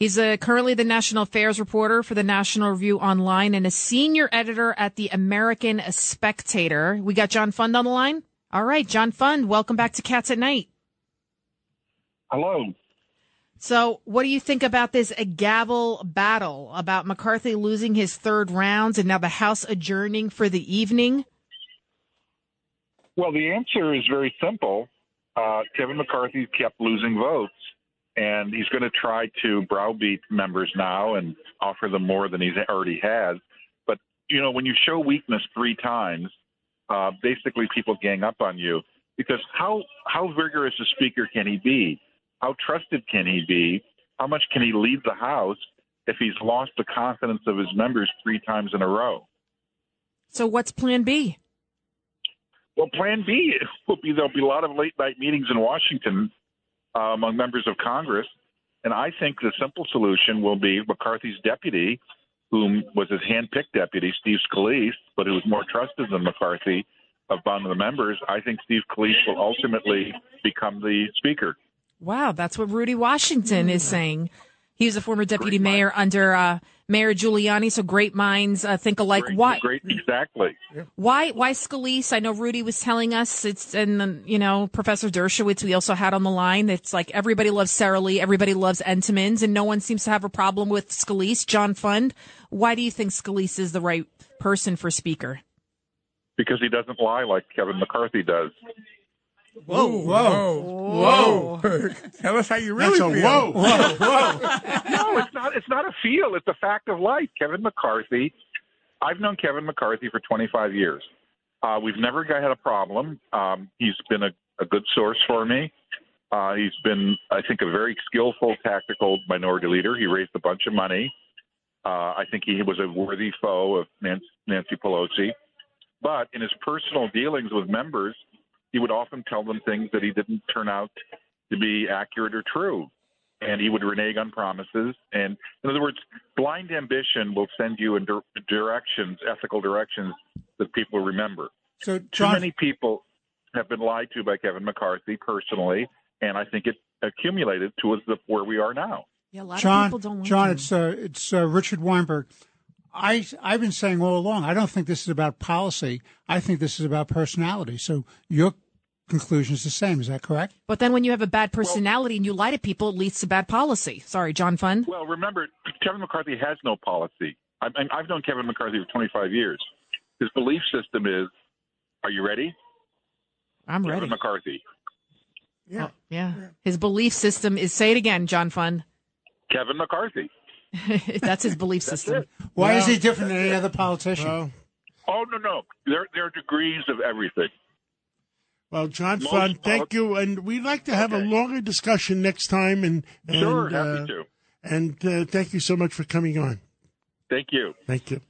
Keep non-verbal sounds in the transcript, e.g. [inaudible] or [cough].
He's uh, currently the national affairs reporter for the National Review Online and a senior editor at the American Spectator. We got John Fund on the line. All right, John Fund, welcome back to Cats at Night. Hello. So, what do you think about this gavel battle about McCarthy losing his third rounds and now the House adjourning for the evening? Well, the answer is very simple. Uh, Kevin McCarthy kept losing votes and he's going to try to browbeat members now and offer them more than he's already has. But you know, when you show weakness three times, uh, basically people gang up on you because how how vigorous a speaker can he be? How trusted can he be? How much can he lead the House if he's lost the confidence of his members three times in a row? So what's Plan B? Well, Plan B will be there'll be a lot of late night meetings in Washington uh, among members of Congress. And I think the simple solution will be McCarthy's deputy, whom was his hand-picked deputy, Steve Scalise, but who was more trusted than McCarthy of among the members. I think Steve Scalise will ultimately become the speaker. Wow, that's what Rudy Washington is saying. He was a former deputy great mayor mind. under uh, Mayor Giuliani. So great minds uh, think alike. Great, why? Great, exactly. Why? Why Scalise? I know Rudy was telling us it's, and you know Professor Dershowitz. We also had on the line. It's like everybody loves Sara Lee, everybody loves Entenmann's, and no one seems to have a problem with Scalise. John Fund. Why do you think Scalise is the right person for speaker? Because he doesn't lie like Kevin McCarthy does. Whoa, whoa, whoa! whoa. [laughs] Tell us how you really That's feel. whoa, [laughs] whoa, whoa! no, it's not. It's not a feel. It's a fact of life. Kevin McCarthy. I've known Kevin McCarthy for 25 years. Uh, we've never had a problem. Um, he's been a, a good source for me. Uh, he's been, I think, a very skillful tactical minority leader. He raised a bunch of money. Uh, I think he was a worthy foe of Nancy Pelosi. But in his personal dealings with members, he would often tell them things that he didn't turn out to be accurate or true. And he would renege on promises. And in other words, blind ambition will send you in directions, ethical directions that people remember. So, John, too many people have been lied to by Kevin McCarthy personally, and I think it accumulated to us where we are now. Yeah, a lot John, of people don't. John, it's uh, it's uh, Richard Weinberg. I I've been saying all along. I don't think this is about policy. I think this is about personality. So your conclusion is the same. Is that correct? But then when you have a bad personality well, and you lie to people, it leads to bad policy. Sorry, John Fund. Well, remember, Kevin McCarthy has no policy. I, I've known Kevin McCarthy for 25 years. His belief system is, are you ready? I'm Kevin ready. Kevin McCarthy. Yeah. Oh, yeah. His belief system is, say it again, John Fund. Kevin McCarthy. [laughs] That's his belief system. Why well, is he different than any other politician? Well, oh no, no. There, there are degrees of everything. Well, John Most Fund, thank you, and we'd like to have okay. a longer discussion next time. And, and sure, happy uh, to. And uh, thank you so much for coming on. Thank you. Thank you.